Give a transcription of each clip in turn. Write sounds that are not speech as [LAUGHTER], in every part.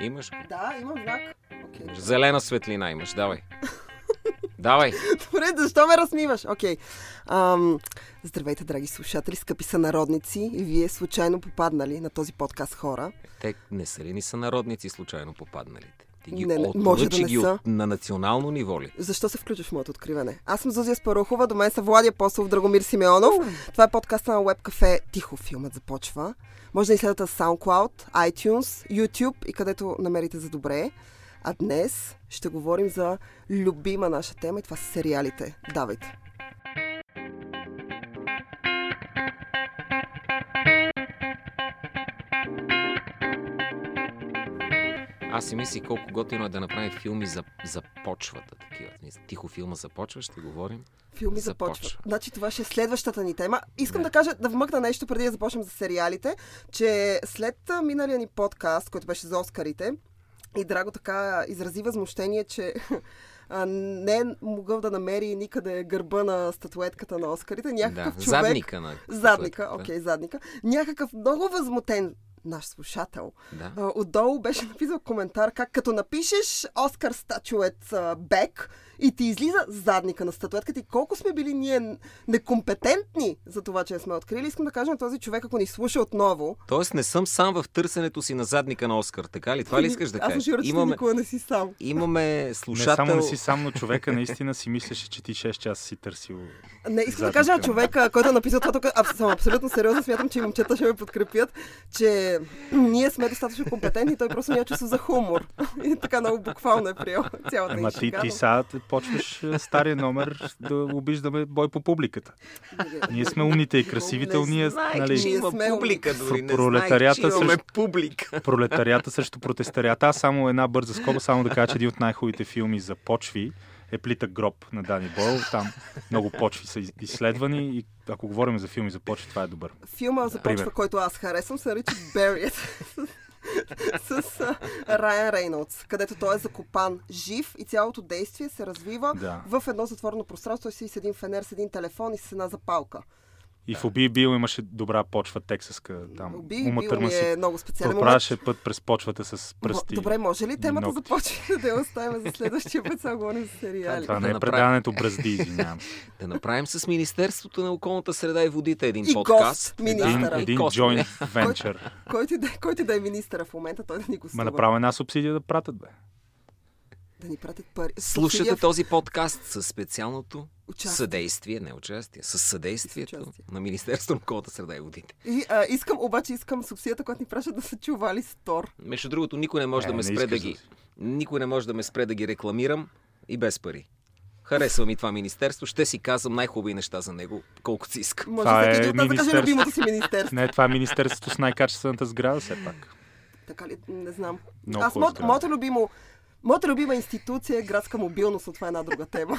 Имаш го. Да, имам знак. Okay. Зелена светлина имаш, давай. [LAUGHS] Давай. Добре, защо ме размиваш? Окей. Okay. здравейте, драги слушатели, скъпи са народници. Вие случайно попаднали на този подкаст хора. Те не са ли ни са народници случайно попадналите? Ти ги не, не, може да не ги са. от, на национално ниво ли? Защо се включваш в моето откриване? Аз съм Зузия Спарухова, до мен са Влади Апостолов, Драгомир Симеонов. Това е подкаста на Web Cafe Тихо филмът започва. Може да ни следвате в SoundCloud, iTunes, YouTube и където намерите за добре. А днес ще говорим за любима наша тема и това са сериалите. Давайте! Аз си мислих колко готино е да направим филми за, за почвата. Такива. Тихо филма започва, ще говорим. Филми започва. Значи това ще е следващата ни тема. Искам да, да кажа, да вмъкна нещо преди да започнем за сериалите, че след миналия ни подкаст, който беше за Оскарите, и Драго така изрази възмущение, че [LAUGHS] а, не е могъл да намери никъде гърба на статуетката на Оскарите. Някакъв да, човек... Задника на Задника, окей, okay, задника. Някакъв много възмутен наш слушател. Да. А, отдолу беше написал коментар как като напишеш Оскар статует Бек, и ти излиза задника на статуетката и колко сме били ние некомпетентни за това, че сме открили. Искам да кажа на този човек, ако ни слуша отново. Тоест не съм сам в търсенето си на задника на Оскар, така ли? Това ли искаш да кажеш? Аз съм имаме, никога не си сам. Имаме слушател... Не само не си сам, но човека наистина си мислеше, че ти 6 часа си търсил Не, искам да кажа на човека, който е написал това тук, съм абсолютно сериозно, смятам, че и момчета ще ме подкрепят, че [CLEARS THROAT] ние сме достатъчно компетентни, той просто няма чувство за хумор. [LAUGHS] И така много буквално е приел цялата Ама ти, ти са почваш е, стария номер да обиждаме бой по публиката. Ние сме умните и красивите, уния, нали, има публика, дори не пролетарията знаех, че срещу, публика. Пролетарията срещу протестарията. Аз само една бърза скоба, само да кажа, че един от най-хубавите филми за почви е Плитък гроб на Дани Бойл. Там много почви са изследвани и ако говорим за филми за почви, това е добър. Филма за почва, който аз харесвам, се нарича Buried с Райан Рейнолдс, където той е закопан жив и цялото действие се развива да. в едно затворено пространство. Той си с един фенер, с един телефон и с една запалка. И в Уби Бил имаше добра почва тексаска. Там. Уби Бил ми е много специален Проправяше път през почвата с пръсти. Добре, може ли темата започва да я оставим за следващия път, сега говорим за сериали? Това не е предаването бразди, извинявам. [LAUGHS] да направим с Министерството на околната среда и водите един и подкаст. Гост, един, един joint venture. който, да, който да е министъра в момента, той да ни го Ма направо една субсидия да пратят, бе да ни пратят пари. Слушате този подкаст със специалното участие. съдействие, не участие, със съдействието на Министерството на околната среда и водите. И, а, искам, обаче искам субсидията, която ни пращат да са чували стор. Между другото, никой не може не, да ме спре да ги... Никой не може да ме спре да ги рекламирам и без пари. Харесва ми това министерство. Ще си казвам най-хубави неща за него, колкото си искам. Може това е да министерство... да любимото си министерство. Не, това е министерството с най-качествената сграда, все пак. Така ли? Не знам. Много Аз, мо, моето любимо Моята любима институция е градска мобилност, но това е една друга тема. [LAUGHS]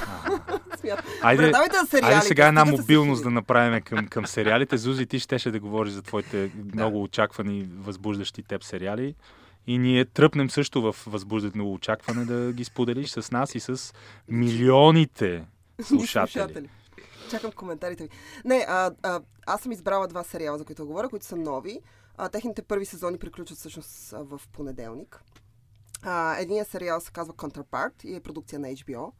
айде, на сериали, айде сега една мобилност да направим към, към сериалите. Зузи, ти щеше да говориш за твоите много очаквани, възбуждащи теб сериали. И ние тръпнем също в възбуждано очакване да ги споделиш с нас и с милионите слушатели. Чакам коментарите ви. Не, а, а, аз съм избрала два сериала, за които говоря, които са нови. А, техните първи сезони приключват всъщност в понеделник. А, единият сериал се казва Counterpart и е продукция на HBO.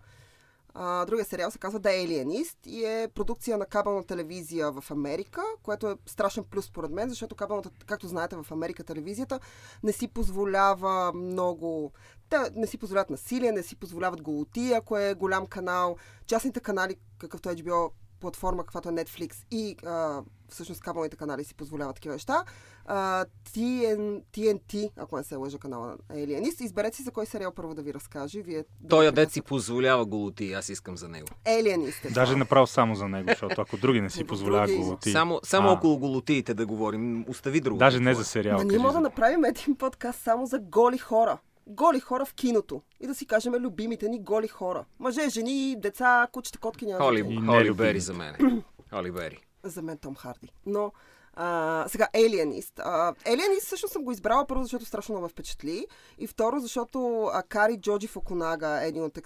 А, другия сериал се казва The Alienist и е продукция на кабелна телевизия в Америка, което е страшен плюс според мен, защото кабелната, както знаете, в Америка телевизията не си позволява много... Те не си позволяват насилие, не си позволяват голоти, ако е голям канал. Частните канали, какъвто е HBO, платформа, каквато е Netflix и а, всъщност кабелните канали си позволяват такива неща. А, TN, TNT, ако не се лъжа канала на Alienist, изберете си за кой сериал първо да ви разкаже. Вие Той да дет си позволява голоти, аз искам за него. Alienist е Даже направо само за него, защото ако други не си позволяват други... голоти. Само, само а. около голотиите да говорим. Остави друго. Даже не за сериал. Но ние можем да направим един подкаст само за голи хора голи хора в киното. И да си кажем любимите ни голи хора. Мъже, жени, деца, кучета, котки няма. Холи, Холи Бери за мен. [CLEARS THROAT] Холи Бери. За мен Том Харди. Но а, сега, Alienist. А, Alienist всъщност съм го избрала първо, защото страшно много ме впечатли. И второ, защото а, Кари Джоджи Фокунага е един от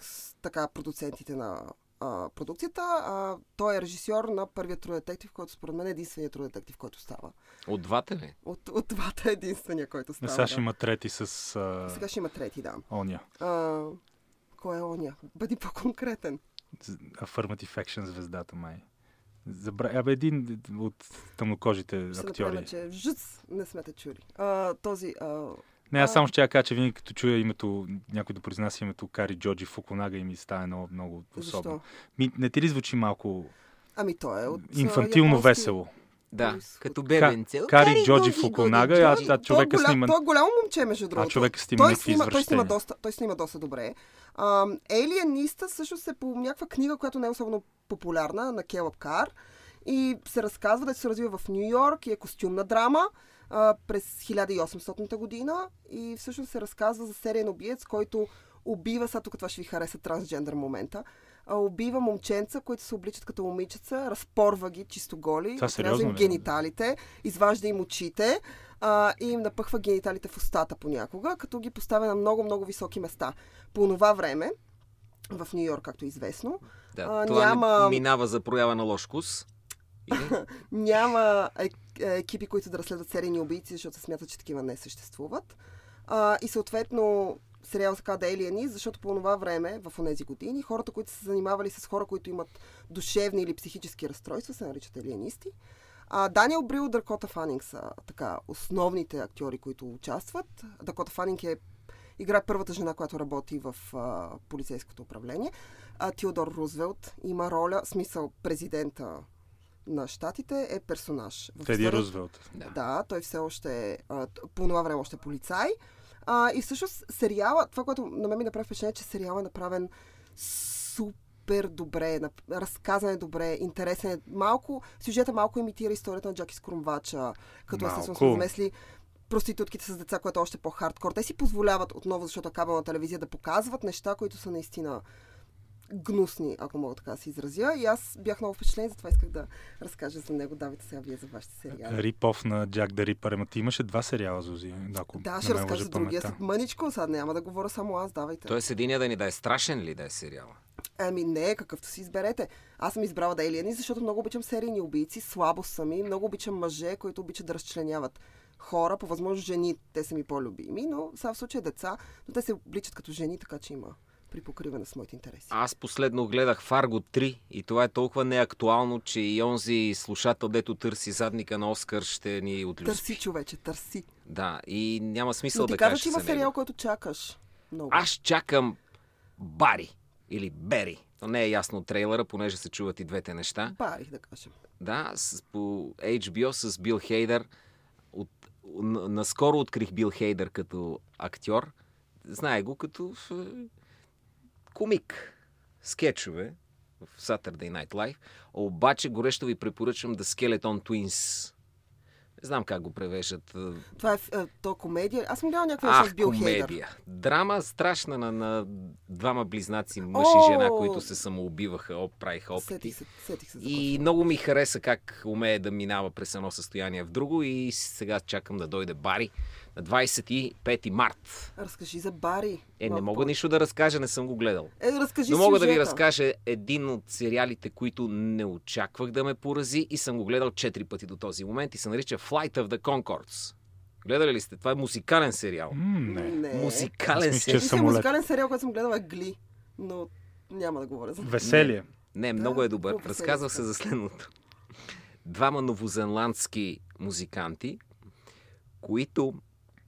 така, продуцентите на а, продукцията. А, той е режисьор на True Detective, който според мен е True Detective, който става. От двата ли? От, от двата е единствения, който става. сега ще да. има трети с а, Сега ще има трети, да. оня. А, кой е оня? Бъди по-конкретен. Affirmative Action звездата май. Забра... Абе, един от тъмнокожите Ще актьори. направим, че жуц не сме те чули. А, този... А, Не, аз А. само ще я кажа, че винаги като чуя името, някой да произнася името Кари Джоджи Фукунага и ми става много, много особено. защо? Ми, не ти ли звучи малко Ами той е от... инфантилно японски- весело? Да, като Ка- бебенце. Кари Джоджи Фукунага, а, а човека е голям, снима... Той е голямо момче, между другото. А човека снима той някакви снима, той, снима доста, той снима доста добре. Ам, Елиениста също е по някаква книга, която не е особено популярна, на Келъп Кар. И се разказва да се развива в Нью Йорк и е костюмна драма а, през 1800 година. И всъщност се разказва за сериен убиец, който убива, сега тук това ще ви хареса трансджендър момента, а, убива момченца, които се обличат като момичеца, разпорва ги чисто голи, отрязва им е? гениталите, изважда им очите а, и им напъхва гениталите в устата понякога, като ги поставя на много-много високи места. По това време, в Нью Йорк, както е известно, Да, А, това няма- не минава за проява на лош вкус. [LAUGHS] Няма екипи, които да разследват серийни убийци, защото смятат, че такива не съществуват. А, и съответно сериал се казва The Alienist, защото по това време, в тези години, хората, които са се занимавали с хора, които имат душевни или психически разстройства, се наричат алиенисти. А, Даниел Брил, Дакота Фанинг са така основните актьори, които участват. Дакота Фанинг е играе първата жена, която работи в а, полицейското управление. А, Теодор Рузвелт има роля, смисъл президента на щатите е персонаж. В Теди историята- Рузвелт. Да. да, той все още е, по това време още е полицай. А, и всъщност сериала, това, което на мен ми направи впечатление, че сериалът е направен супер добре, разказан е добре, интересен е. Малко, сюжета малко имитира историята на Джаки Скрумвача, като естествено са замесли проститутките с деца, което е още по-хардкор. Те си позволяват отново, защото е кабелна телевизия, да показват неща, които са наистина гнусни, ако мога така да се изразя. И аз бях много впечатлен, затова исках да разкажа за него. Давайте сега вие за вашите сериали. Рип-оф на Джак да Рипър. Ема ти имаше два сериала, Зузи. Ако Да, ще разкажа за другия след мъничко, сега няма да говоря само аз, давайте. Тоест единия да ни да е страшен ли да е сериала? Ами не, какъвто си изберете. Аз съм избрала да Елиени, защото много обичам серийни убийци, слабо са ми, много обичам мъже, които обичат да разчленяват хора, по възможност жени, те са ми по-любими, но сега в случая деца, но те се обличат като жени, така че има при покриване с моите интереси. Аз последно гледах Фарго 3 и това е толкова неактуално, че и онзи слушател, дето търси задника на Оскар, ще ни отлюспи. Търси, човече, търси. Да, и няма смисъл Но ти да каза, кажеш че има сериал, който чакаш. Много. Аз чакам Бари или Бери. То не е ясно от трейлера, понеже се чуват и двете неща. Барих, да кажем. Да, с, по HBO с Бил Хейдър. От, наскоро открих Бил Хейдър като актьор. Знае го като комик. Скетчове в Saturday Night Live. Обаче горещо ви препоръчвам The Skeleton Twins. Не знам как го превеждат. Това е, то комедия. Аз съм гледала някаква с Бил Хейдър. комедия. Драма страшна на, на двама близнаци, мъж О! и жена, които се самоубиваха, оп, правиха опити. Сетих се, сетих се И много ми хареса как умее да минава през едно състояние в друго и сега чакам да дойде Бари на 25 март. Разкажи за Бари. Е, не мога нищо да разкажа, не съм го гледал. Е, разкажи Но мога да ви сюжета. разкажа един от сериалите, които не очаквах да ме порази и съм го гледал 4 пъти до този момент и се нарича Flight of the Concords. Гледали ли сте? Това е музикален сериал. М, не. Не. Музикален Аз мисля, сериал. Самолет. музикален сериал, който съм гледала е Гли, но няма да говоря за Веселие. Не, много е добър. Разказва се за следното. Двама новозеландски музиканти, които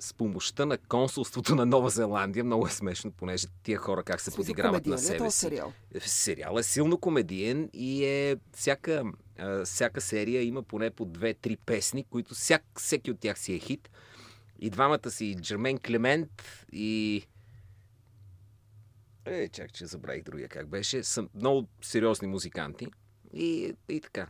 с помощта на консулството на Нова Зеландия, много е смешно, понеже тия хора как се подиграват на е себе си. сериал? Сериал е силно комедиен и е всяка, всяка серия има поне по две-три песни, които всяк, всеки от тях си е хит. И двамата си Джермен Клемент и... Е, чак, че забравих другия как беше. Са много сериозни музиканти. И, и така.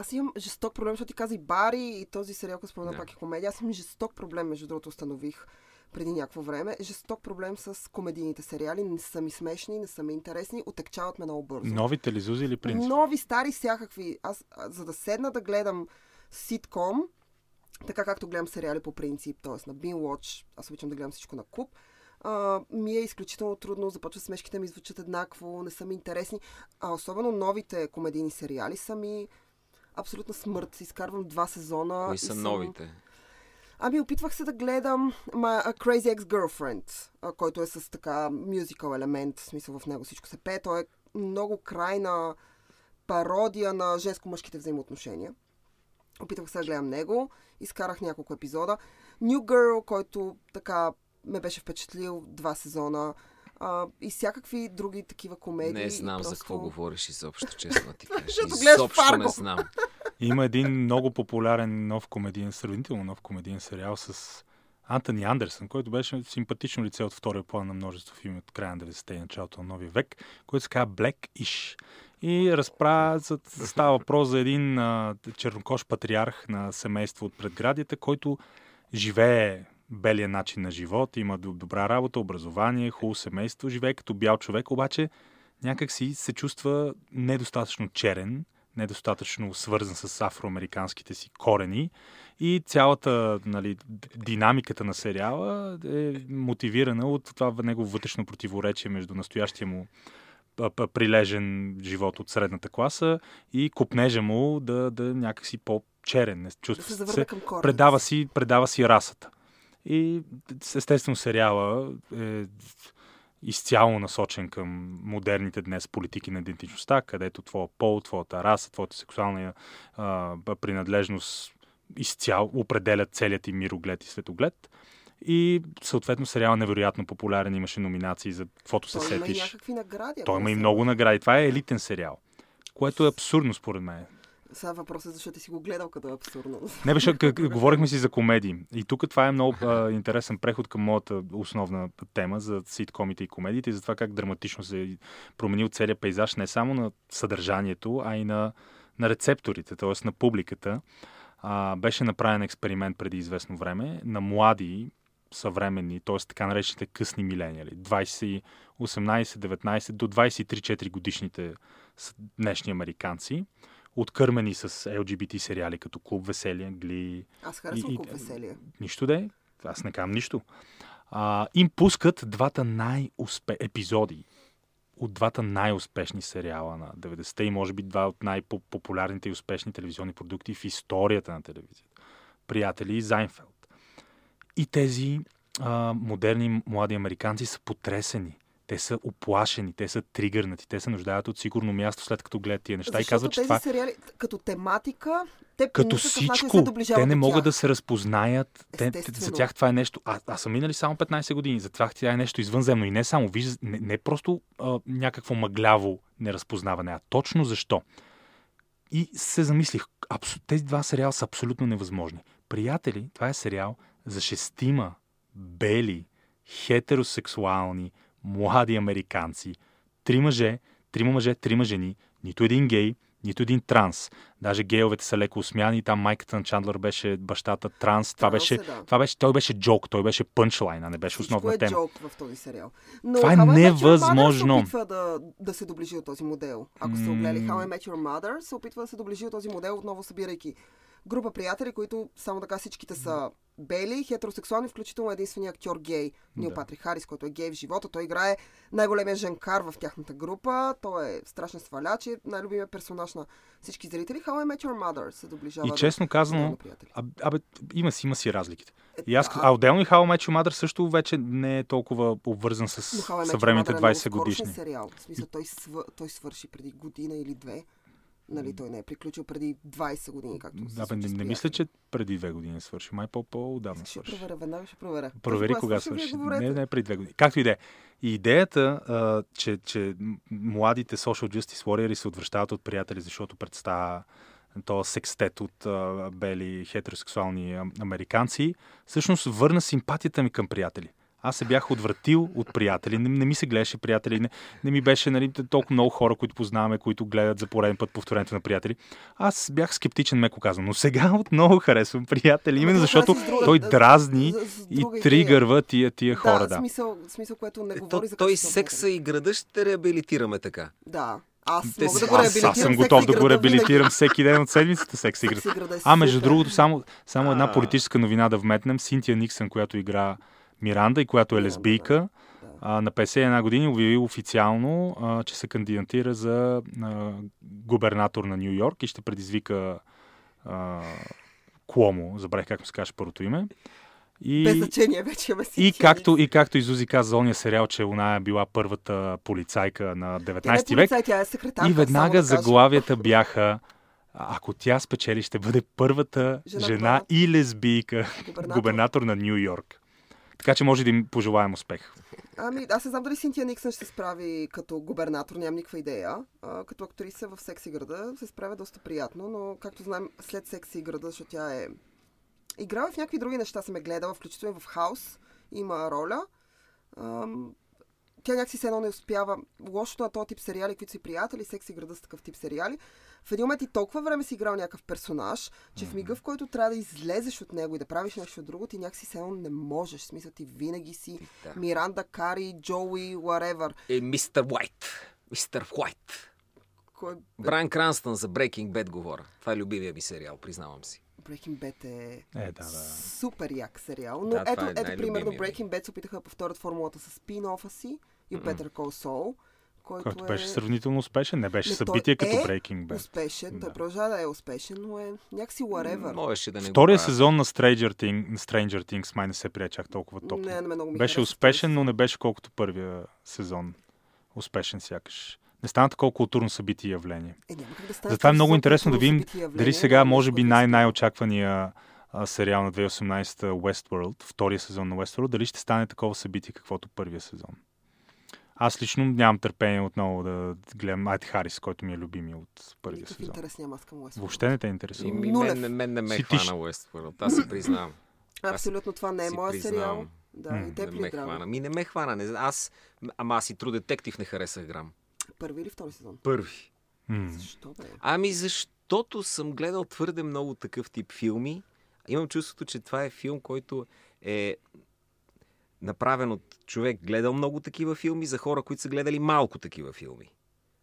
Аз имам жесток проблем, защото ти каза и Бари и този сериал, който спомена Да. пак е комедия. Аз имам жесток проблем, между другото, установих преди някакво време. Жесток проблем с комедийните сериали. Не са ми смешни, не са ми интересни, отекчават ме много бързо. Новите ли Зузи или принцип? Нови, стари, всякакви. Аз, а, за да седна да гледам ситком, така както гледам сериали по принцип, т.е. на Bean Watch, аз обичам да гледам всичко на куп, а, ми е изключително трудно, започва смешките ми звучат еднакво, не са ми интересни. А особено новите комедийни сериали са ми абсолютна смърт. Изкарвам два сезона. Кои са съм... новите? Ами опитвах се да гледам My Crazy Ex-Girlfriend, който е с така мюзикал елемент, в смисъл в него всичко се пее. Той е много крайна пародия на женско-мъжките взаимоотношения. Опитвах се да гледам него, изкарах няколко епизода. New Girl, който така ме беше впечатлил два сезона. А, и всякакви други такива комедии. Не знам и за просто... какво говориш изобщо, честно ти кажа. [LAUGHS] Изобщо не знам. Има един много популярен нов комедиен, сравнително нов комедиен сериал с Антони Андерсън, който беше симпатично лице от втория план на множество филми от края на 90-те и началото на новия век, който се казва Black-ish. И разправя, става въпрос за един а, чернокош патриарх на семейство от предградията, който живее белия начин на живот, има добра работа, образование, хубаво семейство, живее като бял човек, обаче някак си се чувства недостатъчно черен, недостатъчно свързан с афроамериканските си корени и цялата нали, динамиката на сериала е мотивирана от това негово вътрешно противоречие между настоящия му прилежен живот от средната класа и купнежа му да, да е някакси по-черен. Не Да чувства се корените. предава си, предава си расата. И естествено сериала е изцяло насочен към модерните днес политики на идентичността, където твоя пол, твоята раса, твоята сексуална а, принадлежност изцяло определят целият ти мироглед и светоглед. И съответно сериал невероятно популярен, имаше номинации за каквото се Той има и сетиш. някакви награди. Той има и много награди. Това е елитен сериал, което е абсурдно според мен. Сега въпросът е защо ти си го гледал, като абсурдно. Не беше, к- к- говорихме си за комедии. И тук това е много а, интересен преход към моята основна тема за ситкомите и комедиите и за това как драматично се е променил целият пейзаж не само на съдържанието, а и на, на рецепторите, т.е. на публиката. А, беше направен експеримент преди известно време на млади съвременни, т.е. така наречените късни милениали. 20, 18, 19 до 23-4 годишните днешни американци откърмени с LGBT сериали, като Клуб Веселие, Гли, Аз харесвам И- Куп Веселие. нищо де, аз не казвам нищо. А, им пускат двата най-успе... епизоди от двата най-успешни сериала на 90-те и може би два от най-популярните и успешни телевизионни продукти в историята на телевизията. Приятели и Зайнфелд. И тези а, модерни млади американци са потресени. Те са оплашени, те са тригърнати, те се нуждаят от сигурно място след като гледат тия неща и Защото казват, че тези това сериали, като тематика, те като всичко, се те не могат да се разпознаят. Те, те, за тях това е нещо. А, аз съм минали само 15 години. За тях тя е нещо извънземно. И не само, виж, не, не просто а, някакво мъгляво неразпознаване, а точно защо. И се замислих, абсо... тези два сериала са абсолютно невъзможни. Приятели, това е сериал за шестима бели, хетеросексуални, млади американци. Три мъже, трима мъже, трима жени, нито един гей, нито един транс. Даже гейовете са леко усмяни там майката на Чандлър беше бащата транс. Това беше, да. това беше, той беше джок, той беше пънчлайн, а не беше Всичко основна е тема. джок в този сериал. Но Това е невъзможно. Се опитва да, да се доближи от този модел. Ако сте огледали How I Met Your Mother, се опитва да се доближи от този модел, отново събирайки група приятели, които само така всичките са бели, хетеросексуални, включително единствения актьор гей, Нил Да. Патрик Харис, който е гей в живота. Той играе най-големия женкар в тяхната група. Той е страшен сваляч и е най-любимият персонаж на всички зрители. How I Met Your Mother се доближава И до честно модел казано, а, абе, има си, има си разликите. Е, И аз, да. а отделно и How I Met Your Mother също вече не е толкова обвързан с съвременните Mother е много 20 годишни. скорошен сериал. В смисъл, той, свъ... той свърши преди година или две. Нали, той не е приключил преди 20 години, както се Да, случи не, не мисля, че преди две години свърши. Май по- по-отдавна Ще свърши. проверя, веднага ще проверя. Провери кога свърши. Не, не, преди две години. Както и да е. Идеята, а, че, че младите social justice warriors се отвръщават от приятели, защото представя този секстет от а, бели хетеросексуални а, американци, всъщност върна симпатията ми към приятели. Аз се бях отвратил от приятели, не, не ми се гледаше приятели, не, не ми беше нали, толкова много хора, които познаваме, които гледат за пореден път повторението на приятели. Аз бях скептичен, меко казвам, но сега [LAUGHS] отново харесвам приятели, именно Ама защото друга- той дразни и тригърва тия, тия хора. Да, Да, Смисъл, смисъл, което не Е, говори то, за той секса и града ще реабилитираме така. Да. Аз Те мога да го аз- реабилитирам. аз съм готов да го реабилитирам всеки ден от седмицата [LAUGHS] секс игра. Е А, между другото, само, само една политическа новина да вметнем. Синтия Никсън, която игра Миранда и която е лесбийка, а, на 51 години обяви официално, а, че се кандидатира за а, губернатор на Нью Йорк и ще предизвика а, Куомо, забравих как му се каже първото име. И... Без значение вече имаме си. И както, и както Изузи каза за ония сериал, че она е била първата полицайка на 19 Тя е век. полицай, тя е секретарка. И веднага заглавията бяха ако тя спечели, ще бъде първата Жена жена, и лесбийка Губернатор. губернатор на Нью Йорк. Така че може да им пожелаем успех. Ами, аз не знам дали Синтия Никсън ще се справи като губернатор, нямам никаква идея. А, като актриса в Секси града се справя доста приятно, но както знаем, след Секси града, защото тя е... Играла в някакви други неща, съм е гледала, включително в Хаус има роля. Ам, тя някакси се едно не успява. Лошото на този тип сериали, които си приятели, Секси града с такъв тип сериали. В един момент и толкова време си играл някакъв персонаж, че в мига, в който трябва да излезеш от него и да правиш нещо друго, ти някакси се не можеш. В смисъл ти винаги си Да. Миранда, Кари, Джоуи, whatever. Е, мистер Уайт. Мистер Уайт. Кой... Брайан Кранстън за Breaking Bad говоря. Това е любимия ми сериал, признавам си. Breaking Bad е Е, да, да. супер як сериал. Но Да, ето, е ето примерно. Breaking Bad се опитаха да повторят формулата с спин-офа си и. Better Call Saul, който, Който е беше сравнително успешен. Не беше Не, събитие като е Breaking Bad. успешен. Той Да. продължава да е успешен, но е някакси whatever. Можеше да не Втория го сезон на Stranger, Thing, Stranger Things май не се прие чак толкова топло. Не, мен много ми Беше хареса успешен, но не беше колкото първия сезон. Успешен сякаш. Не стана такова културно събитие и явление. Е, няма как да стане Затова е много интересно да видим Дали сега може би да най- иска. най-очаквания а, сериал на 2018 Westworld, втория сезон на Westworld, дали ще стане такова събитие, каквото първия сезон. Аз лично нямам търпение отново да гледам Айт Харис, който ми е любимия от първия Никакъв сезон. интерес няма към Westworld. Въобще не те И, интересува. ми, мен, мен не ме Си хвана Westworld, аз си признавам. Абсолютно това не е признавам. сериал. Да, М, и те не ме при хвана. Ми не ме хвана. Не, аз, ама аз и True Detective не харесах грам. Първи или втори сезон? Първи. М. Защо бе? Ами защото съм гледал твърде много такъв тип филми. Имам чувството, че това е филм, който е направен от човек, гледал много такива филми за хора, които са гледали малко такива филми.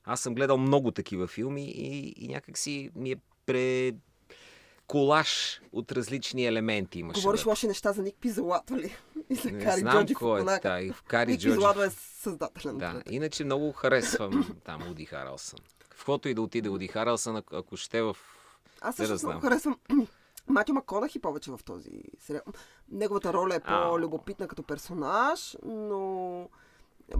Аз съм гледал много такива филми и, и някак си ми е пре колаж от различни елементи имаше. Говориш да. лоши неща за Ник Пизалато ли? [LAUGHS] И за Не Кари знам Джорджи кой е taj. Кари Ник Джорджи. Пизалато е създателен. Да, на иначе много харесвам там Уди Харалсън. В и да отиде Уди Харалсън, ако- ще в... Аз да също много знам. харесвам [CLEARS THROAT] Матю Маконахи повече в този сериал. Неговата роля е по-любопитна като персонаж, но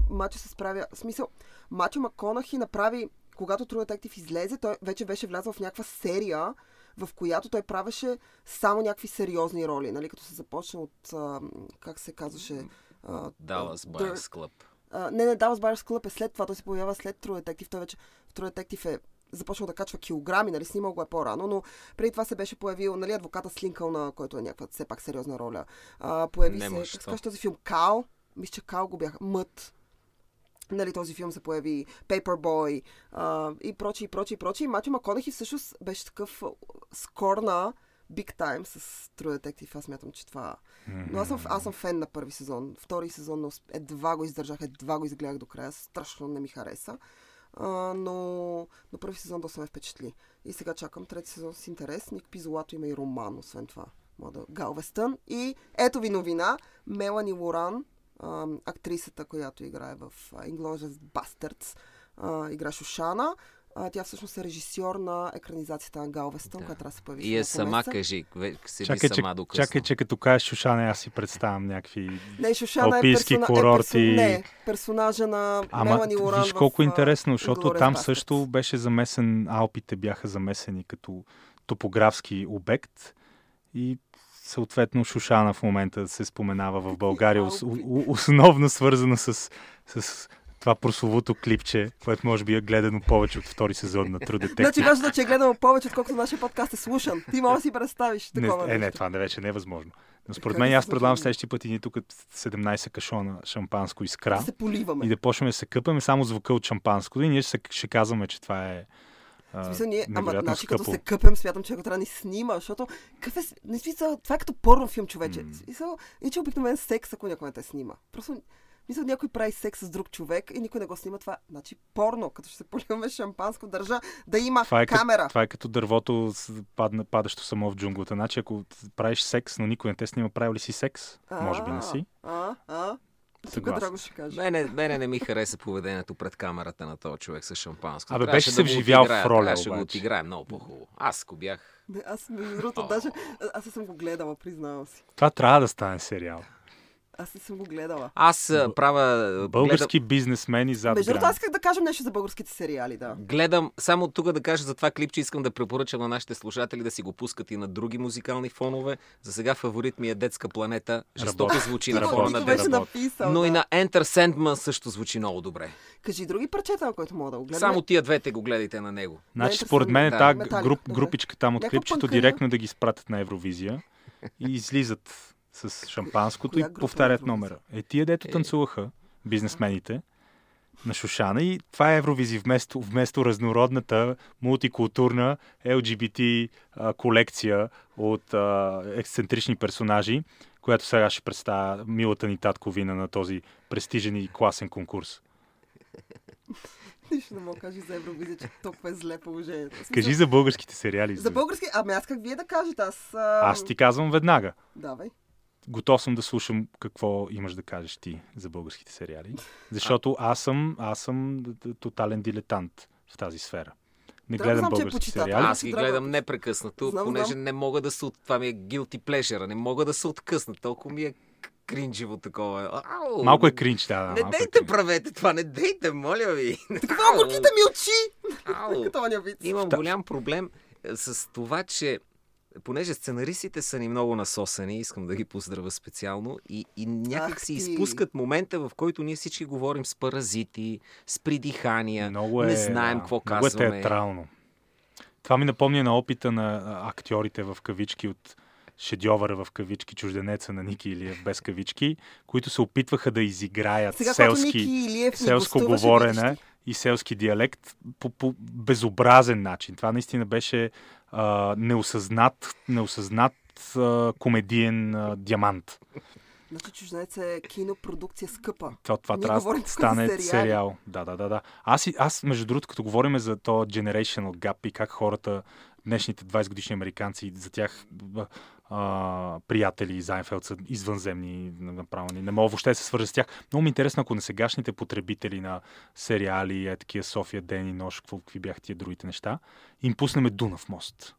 Матю се справя... В смисъл, Матю Маконахи направи... Когато True Detective излезе, той вече беше влязъл в някаква серия, в която той правеше само някакви сериозни роли, нали? Като се започна от... А, как се казваше? А, Dallas Buyers Club. а, не, не, Dallas Buyers Club е след това. Той се появява след True Detective. Той вече в True Detective е започнал да качва килограми, нали, снимал го е по-рано, но преди това се беше появил, нали, адвоката с Линкълна, който е някаква все пак сериозна роля. А, появи Нема се, как се този филм, Кал, мисля, че Кал го бяха, Мът, нали, този филм се появи, Paperboy а, и прочи, и прочи, и прочи. И Матю Маконахи всъщност беше такъв скор на Big Time с True Detective. Аз смятам, че това... Но аз съм, аз съм фен на първи сезон. Втори сезон едва го издържах, едва го изгледах до края. Страшно не ми хареса. А, но, но първи сезон доста ме впечатли. И сега чакам трети сезон с интерес. Ник Пизолато има и роман, освен това. Мода Галвестън. И ето ви новина. Мелани Лоран, а, актрисата, която играе в Inglourious Bastards, а, игра Шушана. А, тя всъщност е режисьор на екранизацията на Галвестън, Да. която трябва да се появи. И е в сама, месеца. кажи, седи Чакай, сама до чакай, че като кажеш Шушана, аз си представям някакви... Не, Шушана Алпийски е, персона... курорти. е персона... не, персонажа на Ама Мелани Лоран виж в, колко а, интересно, защото там Basterds. също беше замесен, Алпите бяха замесени като топографски обект и съответно Шушана в момента се споменава в България, ос, основно свързано с, с това прословото клипче, което може би е гледано повече от втори сезон на True Detective. Значи важно, че е гледал повече, отколкото нашия подкаст е слушан. Ти може да си представиш такова не, е, не, това не вече не е възможно. Но според мен аз предлагам следващия път и ние тук 17 кашона шампанско искра Да се поливаме. и да почнем да се къпаме само звука от шампанското и ние ще, ще казваме, че това е а, смисъл, ние, ама, значи, като скъпо. се къпем, смятам, че ако трябва да ни снима, защото какъв е, не смисъл, това е като порно филм, човече. Mm. Смисъл, и че обикновен секс, ако някой те снима. Просто Мисля, някой прави секс с друг човек и никой не го снима това. Значи порно, като ще се поливаме шампанско, държа да има Това е, камера. Като, това е като дървото падна, падащо само в джунглата. Значи, ако правиш секс, но никой не те снима, правил ли си секс? Може би не си. А, а. Тук. Драго ще каже. Мене, мене не ми хареса поведението пред камерата на този човек с шампанско. Абе, беше се да го вживял в роля, да го отиграе много по-хубаво. Аз ако бях... Не, аз между другото, даже... Аз съм го гледала, признавам си. Това трябва да стане сериал. Аз не съм го гледала. Аз а, правя... Български бизнесмени зад Между другото, аз исках да кажем нещо за българските сериали, да. Гледам, гледам, само тук да кажа за това клипче, искам да препоръчам на нашите слушатели да си го пускат и на други музикални фонове. За сега фаворит ми е Детска планета. Жестоко Работи. звучи на Работи. фона на беше написал. Но да. и на Enter Sandman също звучи много добре. Кажи други парчета, на които мога да го гледам. Само тия двете го гледайте на него. Значи, според мен да, тази груп, групичка там от Някаква клипчето панкария. директно да ги спратят на Евровизия и излизат с шампанското Коя и повтарят номера. Е, тия дето Е. танцуваха, бизнесмените, на Шушана и това е Евровизия вместо, вместо разнородната, мултикултурна LGBT а, колекция от а, ексцентрични персонажи, която сега ще представя милата ни татковина на този престижен и класен конкурс. Нищо не мога да кажа за Евровизия, че толкова е зле положението. Смисъл, Кажи за българските сериали. За български... Ами аз как вие да кажете? Аз... А... Аз ти казвам веднага. Давай. Готов съм да слушам какво имаш да кажеш ти за българските сериали. Защото аз съм, аз съм тотален дилетант в тази сфера. Не Да, гледам знам, че е български почитател. сериали. Али? Аз ги гледам непрекъснато, Знам, понеже знам. не мога да се... от- Това ми е guilty pleasure. Не мога да се откъсна. Толкова ми е к- кринджево такова. Ау! Малко е кринч, да. да Не малко е дейте кринч. правете това, не дейте, моля ви. Такова горките ми очи! Ау! [LAUGHS] Имам голям проблем е, с това, че понеже сценаристите са ни много насосени, искам да ги поздравя специално, и, и някак Ах си ти. изпускат момента, в който ние всички говорим с паразити, с придихания, Много е, не знаем да, какво много казваме. е театрално. Това ми напомня на опита на актьорите в кавички от шедьовъра в кавички, чужденеца на Ники Илиев без кавички, които се опитваха да изиграят Сега, селски, Илиев селско говорене и селски диалект по, по безобразен начин. Това наистина беше а, неосъзнат, неосъзнат а, комедиен а, диамант. Значи чужденец е кинопродукция скъпа. Това, това Ние трябва да стане сериали. сериал. Да, да, да, да. Аз, аз, между другото, като говорим за то generational gap и как хората, днешните 20 годишни американци, за тях а, приятели Зайнфелд са извънземни, направо не, не мога въобще да се свържа с тях. Много ми е интересно, ако на сегашните потребители на сериали, е такива София, Ден и Нощ, какво, какви бяха тия другите неща, им пуснеме Дунав мост.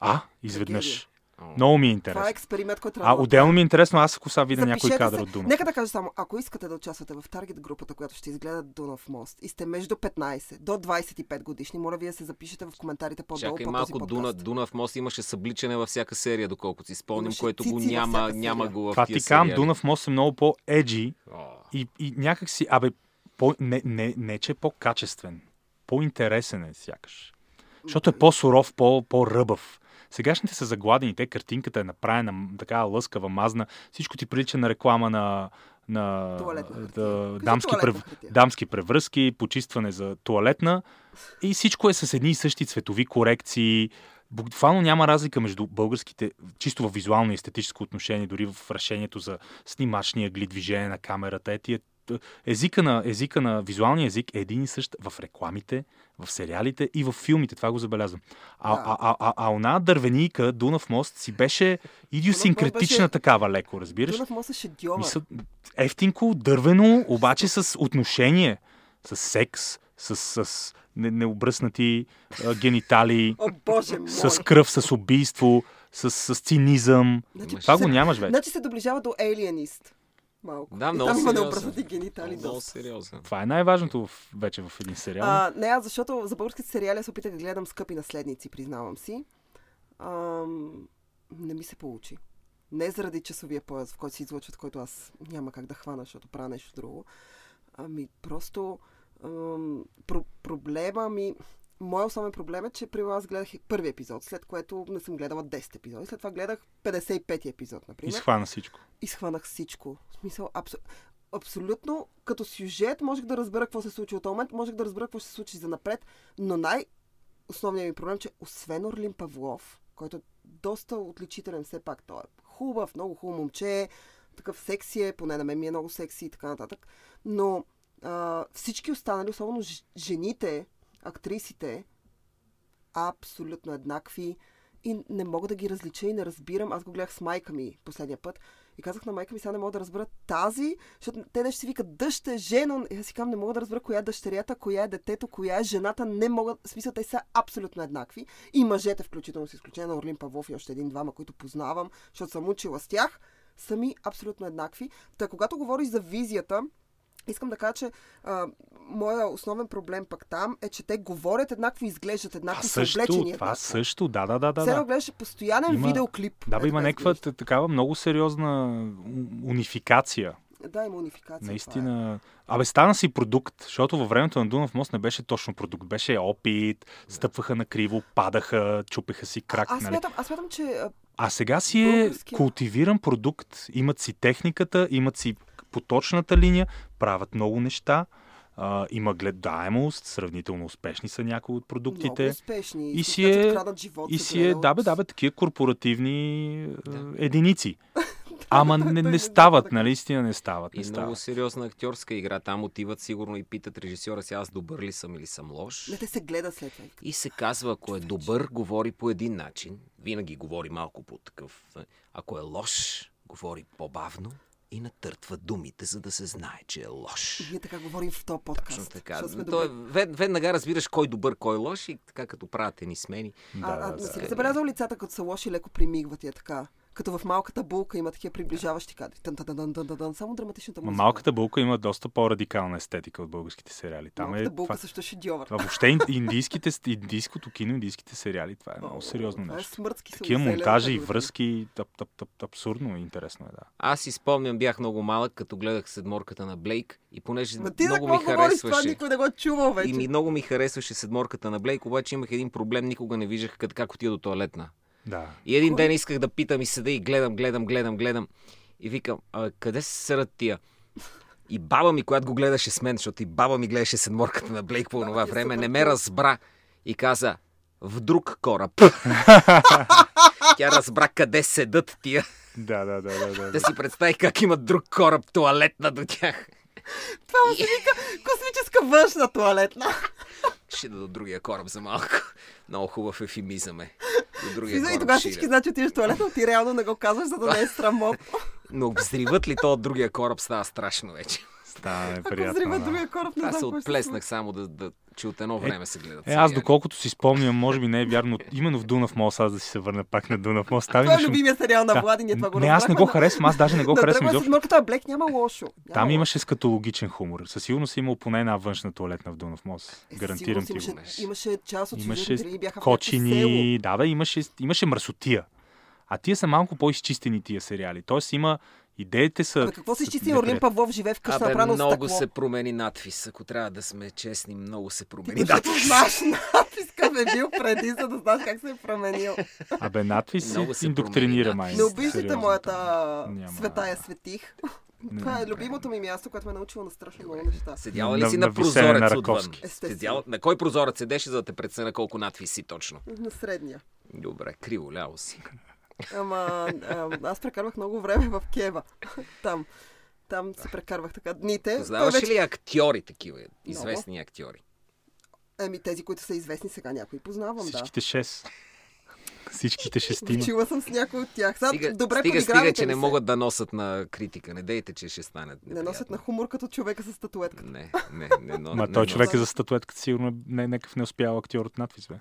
А, изведнъж. Много ми е Това е интересно. експеримент, който трябва А да отделно ми е интересно, аз ако сега видя някой кадър се. от Дунав. Нека да кажа само, ако искате да участвате в таргет групата, която ще изгледа Дунав мост и сте между 15 до 25 годишни, моля вие се запишете в коментарите по-долу Чакай по малко, този Дуна, подкаст. Дунав мост имаше събличане във всяка серия, доколкото си спомням, което го няма, няма го в Това ти кам. Дунав мост е много по-еджи и, и някак си, абе, по, не, не, не, че е по-качествен, по-интересен е сякаш. Защото е по-суров, по, по-ръбав. Сегашните са загладени, те картинката е направена така лъскава, мазна. Всичко ти прилича на реклама на, на да, дамски, прев, дамски превръзки, почистване за туалетна. И всичко е с едни и същи цветови корекции. Буквално няма разлика между българските, чисто в визуално и естетическо отношение, дори в решението за снимачния гли, движение на камерата. Е, тия, езика, на, езика на визуалния език е един и същ в рекламите, в сериалите и в филмите. Това го забелязвам. А, Да. а, а, а, а она дървенийка, Дунав мост, си беше [LAUGHS] идиосинкретична беше- такава леко, разбираш? Дунав мост е шедьовър. Мисъл, ефтинко, дървено, обаче с отношение, с секс, с, с не, необръснати а, гениталии, [LAUGHS] О, боже мой! с кръв, с убийство, с, с цинизъм. Значи, Това се- го нямаш вече. Значи се доближава до Alien Малко. Да, И много там има необръснати генитали. много доста. сериозен. Това е най-важното в, вече в един сериал. А, не, аз защото за българските сериали се опитах да гледам скъпи наследници, признавам си. Ам, не ми се получи. Не заради часовия пояс, в който се излъчват, който аз няма как да хвана, защото правя нещо друго. Ами просто ам, про- проблема ми... Моя основен проблем е, че при аз гледах първи епизод, след което не съм гледала 10 епизода. След това гледах 55 епизод, например Изхвана всичко. изхванах всичко. В смисъл, абсо... абсолютно като сюжет можех да разбера какво се случи от този момент, можех да разбера какво ще се случи за напред, но най- основният ми проблем, че освен Орлин Павлов, който е доста отличителен все пак, той е хубав, много хубаво момче, такъв секси е, поне на мен ми е много секси и така нататък. Но а, всички останали, особено жените, актрисите, абсолютно еднакви и не мога да ги различа и не разбирам. Аз го гледах с майка ми последния път и казах на майка ми, сега не мога да разбера тази, защото те нещо си викат дъще, жена. И аз си казвам, не мога да разбера коя е дъщерята, коя е детето, коя е жената. Не могат, в смисъл, те са абсолютно еднакви. И мъжете, включително с изключение на Орлин Павлов и още един-двама, които познавам, защото съм учила с тях, са ми абсолютно еднакви. Та, когато говориш за визията, Искам да кажа, че а, моя основен проблем пък там е, че те говорят еднакво, изглеждат еднакво, са също, облечени това еднакво. също, да, да, да, да. Да. гледаше постоянен Има- видеоклип. Да, бе, има как някаква такава много сериозна унификация. Да, има унификация. това е. Наистина. Абе, стана си продукт, защото във времето на Дунав мост не беше точно продукт. Беше опит, стъпваха на криво, падаха, чупеха си крак. Аз нали? смятам, аз смятам, че а, А сега си е Българския- култивиран продукт. Имат си техниката, имат си поточната линия, правят много неща. А, има гледаемост, сравнително успешни са някои от много продуктите. успешни. И си е- живот, И се си е, гледа да бе, да бе, такива корпоративни Да. е, единици. [LAUGHS] Ама не, да, не стават, нали? Истина не стават. Не И много стават. сериозна актьорска игра. Там отиват сигурно и питат режисьора си аз добър ли съм или съм лош. Не, те се гледат след това. И се казва, ако е добър, говори по един начин. Винаги говори малко по такъв. Ако е лош, говори по-бавно и натъртва думите, за да се знае, че е лош. Ние така говорим в този подкаст. Точно така. защото сме То е, добри. вед, веднага разбираш кой добър, кой лош и така като правят ни смени. Да, А, а, да, не си да. забелязал лицата, като са лоши, леко примигват и е така? Като в малката булка има такива приближаващи кадри. Тън, тън, тън, тън, тън, тън. Само драматичната Ма музика. малката булка има доста по-радикална естетика от българските сериали. Там Малката е булка това, също е шедьовър. това въобще ин- индийските, индийското кино, индийските сериали, това е много сериозно Това е нещо. смъртски се Такива монтажи и връзки, тъп, тъп, тъп, абсурдно и интересно е, да. Аз си спомням, бях много малък, като гледах седморката на Блейк и понеже Ма ти много ми говориш? Това харесваше. никой не го е чувал вече. И ми много ми харесваше седморката на Блейк, обаче имах един проблем, никога не виждах как, как отида до туалетна. Да. И един Кой? ден исках да питам и седа и гледам, гледам, гледам, гледам. И викам, а, къде се сърат тия? И баба ми, която го гледаше с мен, защото и баба ми гледаше седморката на Блейк по това е време, не ме разбра и каза, в друг кораб. [LAUGHS] Тя разбра къде седат тия. Да, да, да, да, да. Да си представи как имат друг кораб туалетна до тях. Това му се вика космическа външна туалетна. Ще да до другия кораб за малко. Много хубав ефемизъм е. До другия И кораб тогава всички знаят, че отиваш в туалетна, ти реално не го казваш, за да не е срамотно. Но взриват ли то от другия кораб, става страшно вече. Става Ако неприятно. взриват да. другия кораб, не Аз се отплеснах само да, да, че от едно време се гледат. Е, аз сериали. доколкото си спомням, може би не е вярно, именно в Дунав мост, аз да си се върна пак на Дунав мост. Там Това е имаше... любимия сериал на Да. Влади, ние това го Не, аз не го харесвам, аз даже не го [LAUGHS] харесвам Но изобщо. е Блек няма лошо. Няма Там лошо. имаше скатологичен хумор. Със сигурност е имал поне една външна туалетна в Дунав мост. Е, Гарантирам ти го. Имаше, имаше част от Имаше бяха кочини, да, да, имаше, имаше мръсотия. А тия са малко по-изчистени тия сериали. Тоест има идеите са... Абе, какво се са изчисти Орлин. Павлов живее в къща направено много стъкло? се промени надпис. Ако трябва да сме честни, много се промени Защото надпис. знаеш надпис как е бил преди, за да знаеш как се е променил. Абе, надпис Много се индоктринира май. Не сериозно. моята Няма. света я светих. Не, Това е любимото ми място, което ме е научило на страшно много неща. Седяла ли На- си на на, висене на прозорец отвън? Седяла... На кой прозорец седеше, за да те преценя колко надпис си точно? На средния. Добре, криво, ляво си. Ама а, аз прекарвах много време в Кева. [LAUGHS] Там. Там се прекарвах така дните. Той вече- ли актьори такива? Известни актьори. Еми, тези, които са известни сега, някои познавам, да. Всичките шест. Всичките шестима. Учила съм с някой от тях. Сега, Стига, добре стига, стига, че не се. могат да носят на критика. Не дейте, че ще стане Не носят на хумор като човека с статуетката. Не, не, не, но, Ма не той човек е за статуетката, сигурно не е някакъв неуспял актьор от надпис, бе.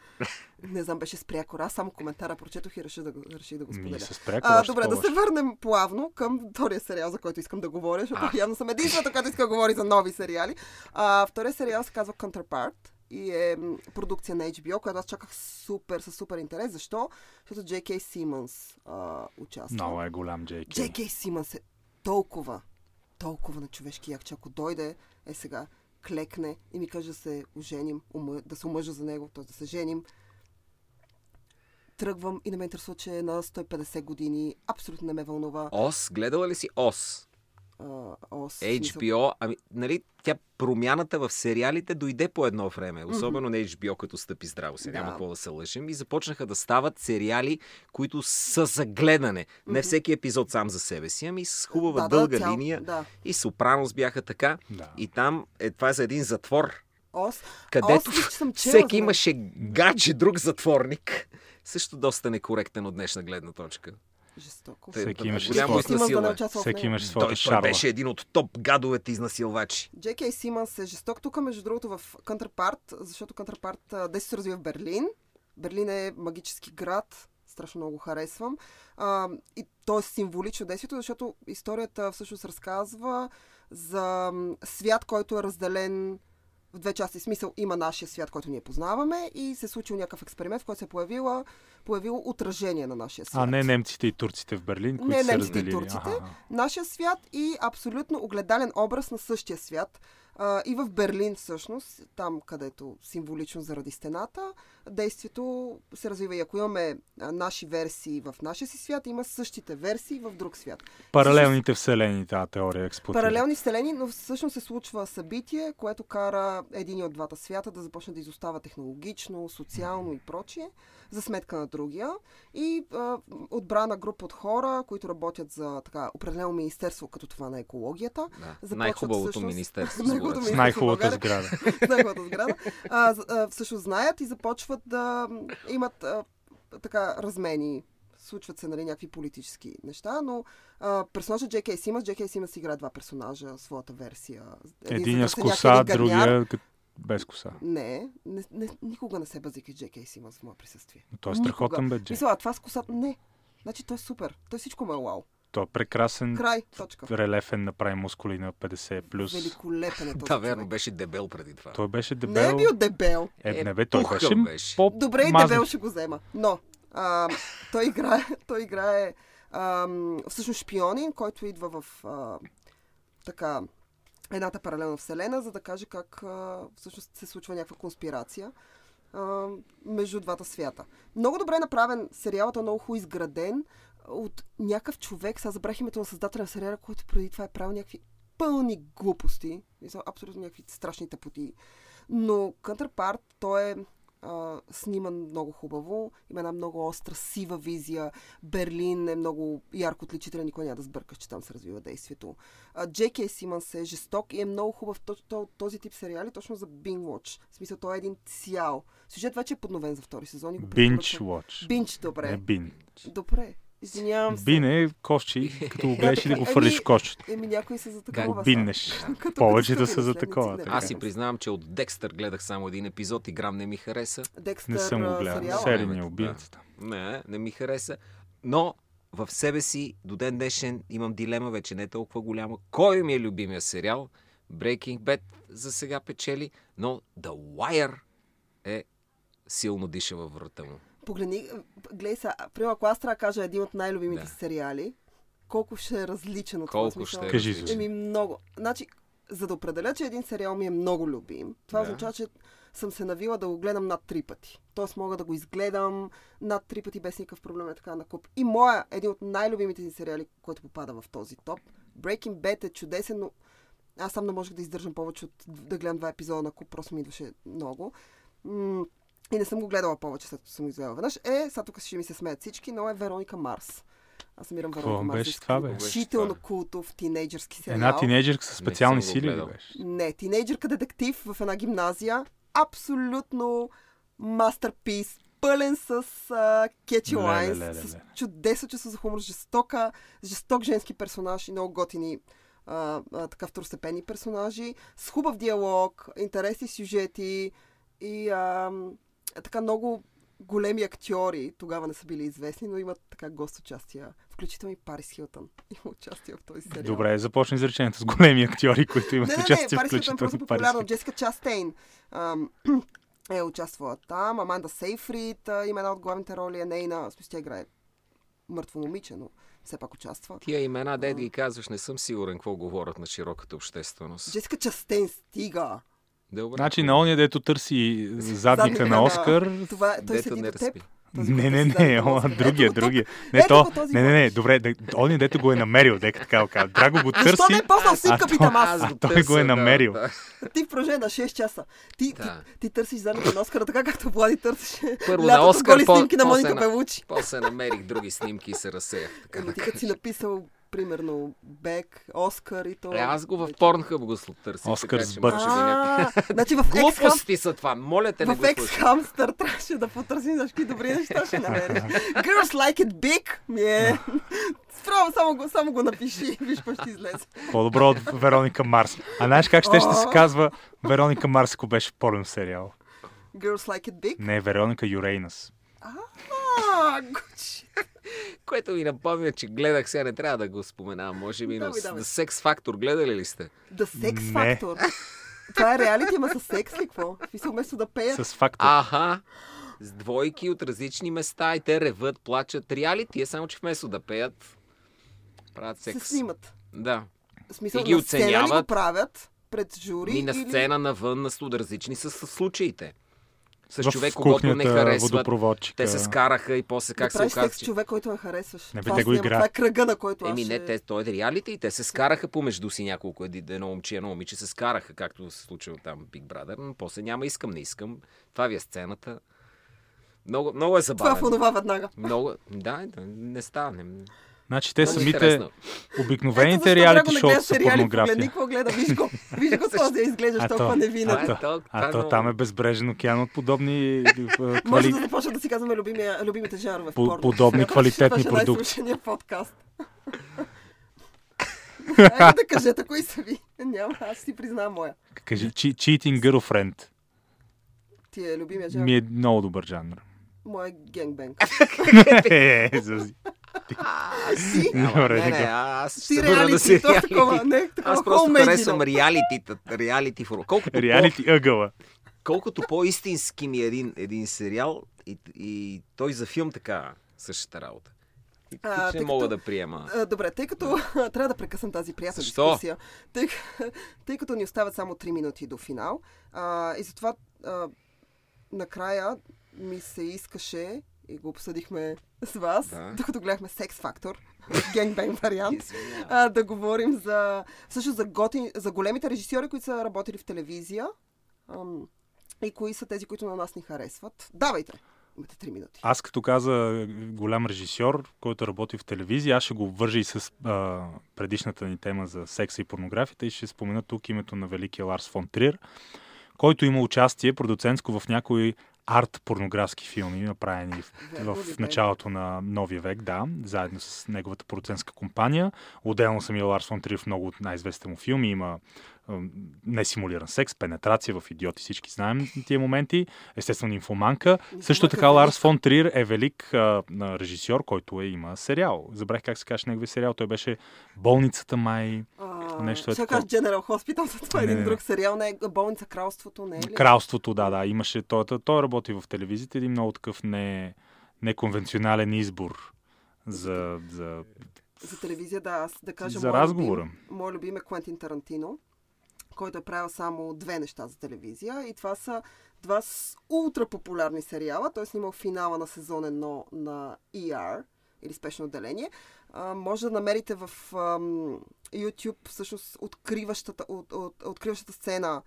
Не знам, беше спряко. Аз само коментара прочетох и реших да, го- реших да го Ми споделя. с пряко А, добре, да се върнем плавно към втория сериал, за който искам да говоря, защото явно съм единствената, която иска да говори за нови сериали. А, втория сериал се казва Counterpart и е продукция на HBO, която аз чаках супер, със супер интерес. Защо? Защото J.K. Симънс а, участва. Много е голям Джейк. J.K. Симънс е толкова, толкова на човешки як, че ако дойде, е сега, клекне и ми каже да се оженим, да се омъжа за него, т.е. да се женим, тръгвам и не ме интересува, че е на 150 години. Абсолютно не ме вълнува. Ос, гледала ли си Ос? Ос. HBO, ами, нали, тя промяната в сериалите дойде по едно време. Особено на HBO, като стъпи здраво. Сега Да. няма какво да се лъжим. И започнаха да стават сериали, които са за гледане. Не всеки епизод сам за себе си, ами с хубава Да, да, дълга цял- линия. да. И Сопранос бяха така. Да. И там е, това е за един затвор, Ос. където Ос, [LAUGHS] съм чела всеки имаше гадже друг затворник. Също доста некоректен от днешна гледна точка. Жестоко. Тъй, Всеки имаше голямо да изнасилване. в Всеки имаше Той, своята той шарла. беше един от топ гадовете изнасилвачи. Джеки Симънс е жесток тук, между другото, в Counterpart, защото Counterpart а, действие се развива в Берлин. Берлин е магически град, страшно много харесвам. А, и то е символично действието, защото историята всъщност разказва за свят, който е разделен в две части. Смисъл има нашия свят, който ние познаваме и се е случил някакъв експеримент, в който се е появила, появило отражение на нашия свят. А не немците и турците в Берлин, които Не са немците и разделили. турците. Аха. нашия свят и абсолютно огледален образ на същия свят. А, и в Берлин всъщност, там където символично заради стената, действието се развива. И ако имаме а, наши версии в нашия си свят, има същите версии в друг свят. Паралелните вселени, тази теория експлуатира. Паралелни вселени, но всъщност се случва събитие, което кара един от двата свята да започне да изостава технологично, социално и прочие, за сметка на другия. И а, отбрана група от хора, които работят за така определено министерство, като това на екологията. Да. Най-хубавото всъщност- министерство. [LAUGHS] С най-хубавата сграда. [LAUGHS] Най-хубавата сграда. А, всъщност знаят и започват да имат а, така размени. Случват се нали, някакви политически неща, но а, персонажът Джеки Симас, Джеки Симас играе два персонажа, своята версия. Единия с задърсеняк, коса, един гадняр. другия без коса. Не, не, не, никога не се базикай Джеки Симас в мое присъствие. Но той е страхотен бе, Джей. Мисля, а това с косата, не. Значи той е супер. Той всичко му е вау. Той е прекрасен, Край, точка. релефен, направи мускули на 50+. плюс. Великолепен е [LAUGHS] този Да, верно, беше дебел преди това. Той беше Не дебел. е бил дебел. Е, Е, не бе, той беше, беше. по Добре, и дебел ще го взема. Но а, той играе, [LAUGHS] той играе а, всъщност шпионин, който идва в а, така едната паралелна вселена, за да каже как а, всъщност се случва някаква конспирация а, между двата свята. Много добре направен сериалът, е много хубаво изграден от някакъв човек, сега забрах името на създателя на сериала, който преди това е правил някакви пълни глупости, абсолютно някакви страшни тъпоти. Но Counterpart, той е а, сниман много хубаво, има една много остра, сива визия. Берлин е много ярко отличителен, никой няма да сбъркаш, че там се развива действието. Джеки Симънс е жесток и е много хубав то- то- този тип сериали, точно за Bing Watch. В смисъл, той е един цял. Сюжет вече е подновен за втори сезон. и го Binge watch. Бинч, добре. Не бин. Добре. Извинявам се. Бин е кошчи, като [LAUGHS] го гледаш и да го фърлиш в кошчето. Еми, някои са за Да такова. биннеш. [LAUGHS] Като- Повечето като са за такова. не. така. Аз си признавам, че от Декстър гледах само един епизод и грам не ми хареса. Декстър, Не съм го гледал. Серийния Да. убийцата. Не, не ми хареса. Но в себе си до ден днешен имам дилема, вече не е толкова голяма. Кой ми е любимия сериал? Breaking Bad за сега печели, но The Wire е силно диша във врата му. Погледни, гледай сега, примерно, ако аз трябва да кажа един от най-любимите Да. сериали, колко ще е различен от Колко това смисъл? ще е Кажи. Зузи. Еми много. Значи, за да определя, че един сериал ми е много любим, това Да. означава, че съм се навила да го гледам над три пъти. Тоест мога да го изгледам над три пъти без никакъв проблем е така на куп. И моя, един от най-любимите си сериали, който попада в този топ, Breaking Bad е чудесен, но аз сам не можех да издържам повече от да гледам два епизода на куп, просто ми идваше много. И не съм го гледала повече, след като съм го изгледала веднъж. Е, сега тук ще ми се смеят всички, но е Вероника Марс. Аз намирам Вероника Марс. беше това, бе? Беше култов тинейджърски сериал. Една тинейджерка с специални сили ли беше? Не, тинейджърка детектив в една гимназия. Абсолютно мастерпис. Пълен с кетчи Леле, лайнс, с чудесно чувство за хумор, жестока, жесток женски персонаж и много готини а, а, така второстепенни персонажи, с хубав диалог, интересни сюжети и а, така много големи актьори, тогава не са били известни, но имат така гост участия, включително и Парис Хилтън [LAUGHS] има участие в този сериал. Добре, започни изречението с големи актьори, които имат Не, не, не, участие, Парис Хилтън е просто популярно. Джесика Частейн ам, [CLEARS THROAT] е участвала там. Аманда Сейфрид а, има една от главните роли, е нейна. Смисъл, тя играе мъртво момиче, но все пак участва. Тия имена, дед ги казваш, не съм сигурен какво говорят на широката общественост. Джесика Частейн стига. Добре. Значи на ония, дето търси задника на Оскар, Това, той Дето седи не до теб. Не, не, си не, о, другия, другия. Не, то, не, не, не, добре, да, он дете го е намерил, дека така го казва. Драго го Защо търси, не е поснал а снимка, то- питам аз? а той го е намерил. Да, да. Ти в продължение на 6 часа. Ти, Да. ти, търсиш задника на Оскара, така както Влади търсеше Първо на лятото Оскар, голи снимки на после Моника Белучи. После намерих други снимки и се разсеях. Да ти като си кажа. написал, примерно, Бек, Оскар и то... Е, аз го в Порнхъб го търсих. Оскар с че бъч. значи в Глупости са това. Моля те, не в. Hamster трябваше да потърси за какви добри неща ще намериш. Girls like it big ми е... Справо, само го, само го напиши, виж какво ще излезе. По-добро от Вероника Марс. А знаеш как ще, ще се казва Вероника Марс, ако беше порен сериал? Girls like it big? Не, Вероника Юрейнас. А. Което ми напомня, че гледах сега, не трябва да го споменавам. Може би, но. The Sex Factor гледали ли сте? The Sex. Factor. Това е реалити, ама с секс ли какво? Смисъл, вместо да пеят. С факта. Аха! С двойки от различни места и те реват, плачат. Реалити е само, че вместо да пеят, правят се секс. снимат. Да. В смисъл, И ги на сцена ли го оценяват. правят пред жури? И на или- сцена, навън, на студ, различни са с случаите. С в човек, когато не харесват. Те се скараха и после как да се оказа, че... човек, който не харесваш. Не бе, това, те го снима- играят. това е кръга, на който аз Еми не, те, той е реалити и те се скараха помежду си няколко, едно момче и едно момиче се скараха, както се случило там Big Brother, но после няма искам, не искам. Това ви е сцената. Много, много е Това забавено. в онова веднага. Много, да, да, не става. Значи те е самите обикновените реалити шоута са порнография. Погледни какво гледа, виж го. [LAUGHS] Виж го този, изглеждаш А толкова то- невинен. Това е то- това А е то там е безбрежен океан от подобни е, [LAUGHS] Може квали... да започнем да си казваме любимия, любимите жанрове в По- порно. подобни Това квалитетни е продукти. най-слушания [LAUGHS] подкаст. Айде да кажете кои са ви. Няма, аз си признавам моя. Кажи, Cheating Girlfriend. Ти е любимия жанр. Ми е много добър жанр. Моя генгбенг. Е, Зузи. Си, Добре, не, не, а- аз върна реалити, да си то такова, реалити. не, такова Аз просто харесвам вино. реалитита, реалити. Колкото, по, Реалити ъгъла. колкото по-истински ми е един, един сериал и, и той за филм така същата работа. А, не мога като- да приема. А, Добре, тъй като [LAUGHS] трябва да прекъсвам тази приятна Защо? дискусия, тъй, [LAUGHS] тъй като ни остават само 3 минути до финал а, и затова а, накрая ми се искаше и го обсъдихме с вас, Да. докато гледахме Sex Factor, [LAUGHS] генгбенг вариант, Извинявам. а, да говорим за, всъщност за, готи, за големите режисьори, които са работили в телевизия ам, и кои са тези, които на нас ни харесват. Давайте! Имате 3 минути. Аз като каза голям режисьор, който работи в телевизия, аз ще го вържа и с а, предишната ни тема за секса и порнографията и ще спомена тук името на великия Ларс фон Трир, който има участие продуцентско в някои арт-порнографски филми, направени в, в бе? началото на новия век, да, заедно с неговата продуцентска компания. Отделно самия Ларс фон Трир в много от най-известните му филми има несимулиран секс, пенетрация в идиоти, всички знаем тия моменти. Естествено, нимфоманка. Също така Ларс фон Трир е велик а, режисьор, който е, има сериал. Забрах как се каже неговия сериал. Той беше Болницата май, А, Нещо е ще кажа General Hospital, това е един друг сериал, не болница Кралството, не е ли? Кралството, да, да. Имаше той, той, работи в телевизията, един много такъв не, неконвенционален избор за, за, За телевизия, да, аз да кажа за моя разговора. Любим, мой любим е Квентин Тарантино, който е правил само две неща за телевизия и това са два ултра популярни сериала. Той е снимал финала на сезон 1 на ER или спешно отделение. А, може да намерите в ам, YouTube всъщност откриващата, от, от, откриващата сцена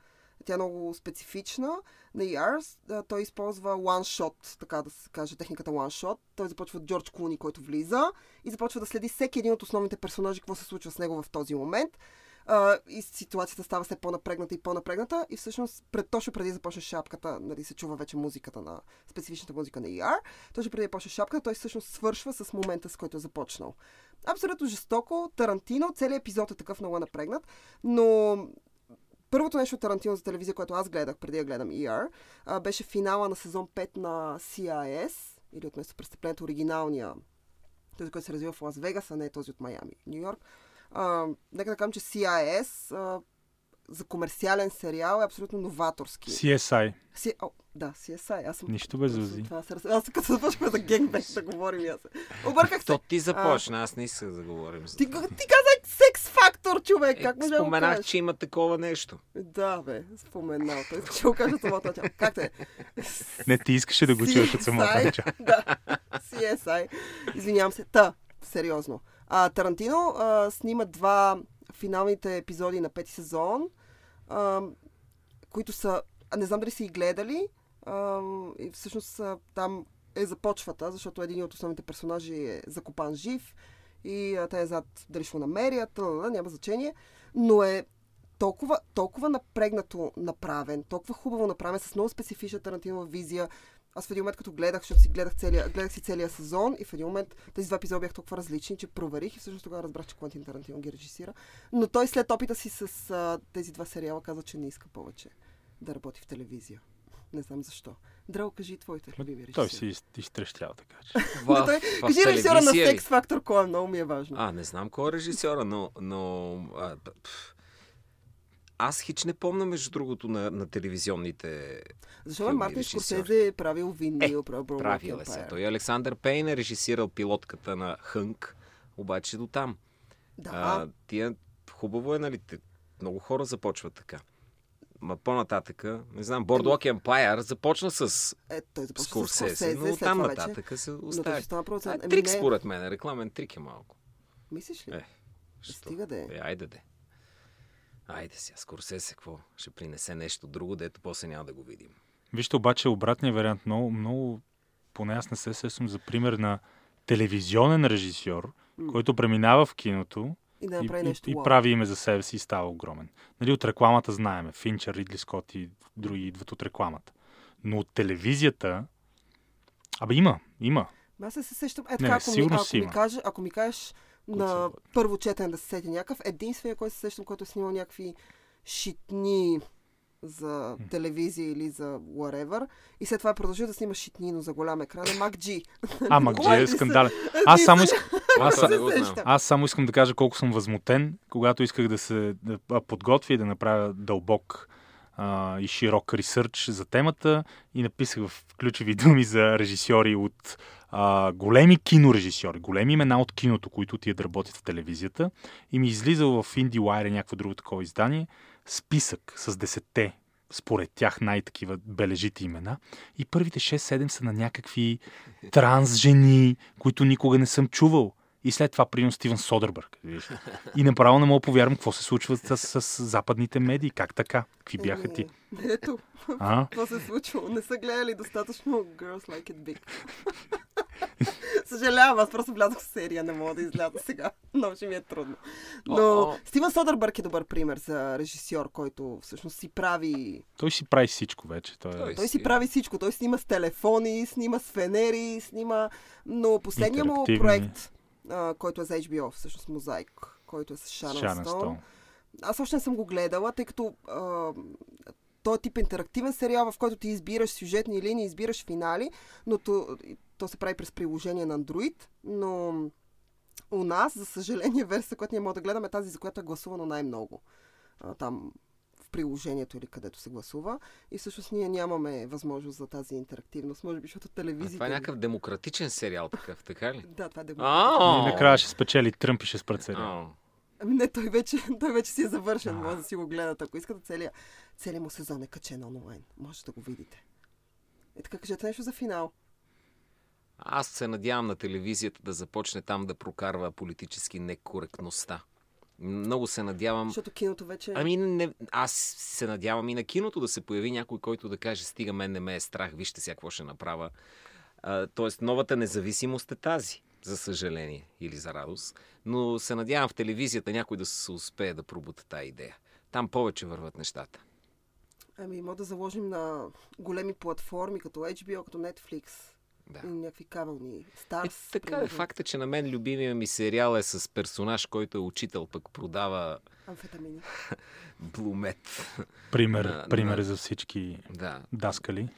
тя е много специфична. На ER той използва one shot, така да се каже, техниката one shot. Той започва от Джордж Клуни, който влиза и започва да следи всеки един от основните персонажи, какво се случва с него в този момент. А, и ситуацията става все по-напрегната и по-напрегната и всъщност пред, точно преди започне шапката, нали, се чува вече музиката на специфичната музика на ER, точно преди да почне шапката, той всъщност свършва с момента, с който е започнал. Абсолютно жестоко, Тарантино, целият епизод е такъв много напрегнат, но първото нещо от Тарантино за телевизия, което аз гледах преди да гледам ER, беше финала на сезон 5 на CIS, или от местопрестъплението, оригиналния, този, който се развива в Лас Вегас, а не този от Майами, Нью Йорк. А, нека да кажем, че CIS а, за комерциален сериал е абсолютно новаторски. CSI. Си... О, да, CSI. Аз съм... Нищо без Зузи. Това раз- Аз като започваме за генгбек да говорим, аз. Обърках се. То ти започна, аз не исках да говорим за Ти, това. ти казах секс фактор, човек. Е, как може споменах, че има такова нещо. Да, бе, споменал. Той ще го кажа самото начало. Как те? Не, ти искаше да го чуеш от самото начало. Да, CSI. Извинявам се. Та, сериозно. А, Тарантино а, снима два финалните епизоди на пети сезон, а, които са... А, не знам дали са и гледали. А, и всъщност а, там е започвата, защото един от основните персонажи е закопан жив и а, те е зад дали ще го намерят, няма значение. Но е толкова, толкова напрегнато направен, толкова хубаво направен, с много специфична Тарантинова визия. Аз в един момент, като гледах, защото си гледах, целия, гледах си целия сезон и в един момент тези два епизода бяха толкова различни, че проверих и всъщност тогава разбрах, че Квантин Тарантино ги режисира. Но той след опита си с а, тези два сериала каза, че не иска повече да работи в телевизия. Не знам защо. Драго, кажи твоите любими режисери. Той си из- изтрещял, така че. [LAUGHS] В, той, в кажи режисьора на? Секс Фактор, кой е много ми е важно. А, не знам кой е режисьора, но... но а, пф. Аз хич не помня, между другото, на, на телевизионните Защо филми Мартин. Скорсезе е правил Винил, правил Brokeback правил е се. Той Александър Пейн е режисирал пилотката на Хънк, обаче до там. Да, А, тия, хубаво е, нали? Много хора започват така. Ма по-нататъка, не знам, Boardwalk Empire започна с е, той започва с Скорсезе, Скорсезе, но там нататък се остави. А, трик не, според мен, рекламен трик е малко. Мислиш ли? Е? Стига да е. Е, айде де. Айде сега, Скорсезе какво? Ще принесе нещо друго, дето после няма да го видим. Вижте обаче обратния вариант. Много, много, поне аз не се сещам за пример на телевизионен режисьор, който преминава в киното И да и, и, нещо. и уау. прави име за себе си и става огромен. Нали, от рекламата знаеме. Финчер, Ридли Скот и други идват от рекламата. Но от телевизията... Абе има, има. Аз се сещам. Е, така, не, ако, ми, ако, си ми има. каже, ако ми кажеш на първо четене да се сети някакъв, единствения, който се сещам, който е снимал някакви шитни за телевизия или за whatever. И след това е продължил да снима шитни, но за голям екран. Е Мак Джи. А, Макджи Кой е ли са? скандален. Аз само искам... Аз. Аз само искам да кажа колко съм възмутен, когато исках да се да подготвя и да направя дълбок а, и широк ресърч за темата и написах в ключови думи за режисьори от а, големи кинорежисьори, големи имена от киното, които отиват да работят в телевизията и ми излиза в IndieWire или някакво друго такова издание списък с десетте според тях най-такива бележити имена. И първите 6-7 са на някакви трансжени, които никога не съм чувал. И след това, примерно, Стивен Содербърг. виж. И направо не мога да повярвам какво се случва с, с, с западните медии. Как така? Какви бяха ти? Еми, Ето, А? какво се е случило? Не са гледали достатъчно Girls Like It Big. [LAUGHS] Съжалявам, аз просто влязох в серия, не мога да изляза сега. Много ще ми е трудно. Но. Стивен Содърбърг е добър пример за режисьор, който всъщност си прави... Той си прави всичко вече. Той, Той е... Той си прави всичко. Той снима с телефони, снима с фенери, снима... Но последният му проект, а, който е за HBO, всъщност Мозаик, който е с Шанън Стоун, аз още не съм го гледала, тъй като а, той е тип интерактивен сериал, в който ти избираш сюжетни линии, избираш финали, но то, то се прави през приложение на Android, но у нас, за съжаление, версия, която ние можем да гледаме, е тази, за която е гласувано най-много. А, там приложението или където се гласува. И всъщност ние нямаме възможност за тази интерактивност. Може би, защото А телевизията... това е някакъв демократичен сериал такъв, така ли? [LAUGHS] Да, това е А, демократично. И накрая ще спечели Тръмп и ще спрат сериал. Ами не, той вече, той вече си е завършен. Може да си го гледате. Ако искате, целият, целият му сезон е качен онлайн. Може да го видите. И така, кажете нещо за финал. Аз се надявам на телевизията да започне там да прокарва политически некоректността. Много се надявам. Защото киното вече... Ами, не, аз се надявам и на киното да се появи някой, който да каже, стига, мен не ме е страх, вижте сега какво ще направя. А, тоест, новата независимост е тази, за съжаление или за радост. Но се надявам в телевизията някой да се успее да пробута тази идея. Там повече върват нещата. Ами, може да заложим на големи платформи, като HBO, като Netflix Да. и някакви кабелни. Е, така е. примерно. Факт е, че на мен любимия ми сериал е с персонаж, който е учител, пък продава Амфетамини. [LAUGHS] блумет. Пример, На- пример на- за всички Да. даскали и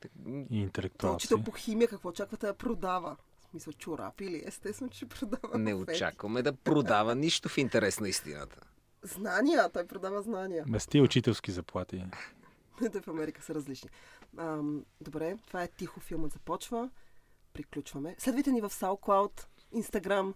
Той е интелектуалци. учител по химия, какво очаквате да продава? Смисъл, чорапи или естествено, че продава Не конфети. очакваме да продава нищо в интерес на истината. Знания, той продава знания. Без тия учителски заплати. [LAUGHS] Те в Америка са различни. Ам, добре, това е тихо, филмът започва. Приключваме. Следвайте ни в SoundCloud, Instagram,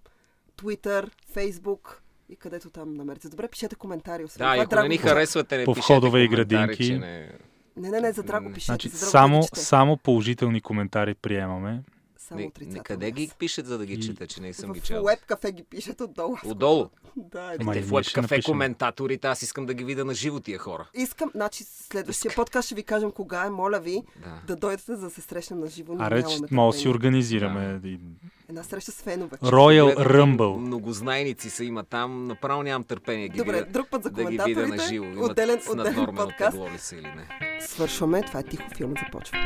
Twitter, Facebook. и където там намерите. Добре, пишете коментари. Освен Да, и това, ако Драго не ни харесвате, не По пишете входове и градинки. че не... Не, не, не, за Драго пишете. Значи, за Драго само, чете. само положителни коментари приемаме. Само Не, не, отрицателни. къде ги пишат, за да ги чета, че не съм ги В чел? Web кафе ги пишат отдолу. Отдолу? [LAUGHS] Да, е. Ама Те и в Web кафе коментаторите, аз искам да ги видя на живо тия хора. Искам, значи следващия подкаст ще ви кажем кога е, моля ви, Да. да дойдете за да се срещнем на живо. Нямаме може да си организираме. и- Една среща с фенове. Royal Rumble. Многознайници са има там, направо нямам търпение ги Добре, видя, друг път за да ги видя на живо. Имат Отделен, отделен подкаст. ли са или не. Свършваме. Това е тихо филмът започва.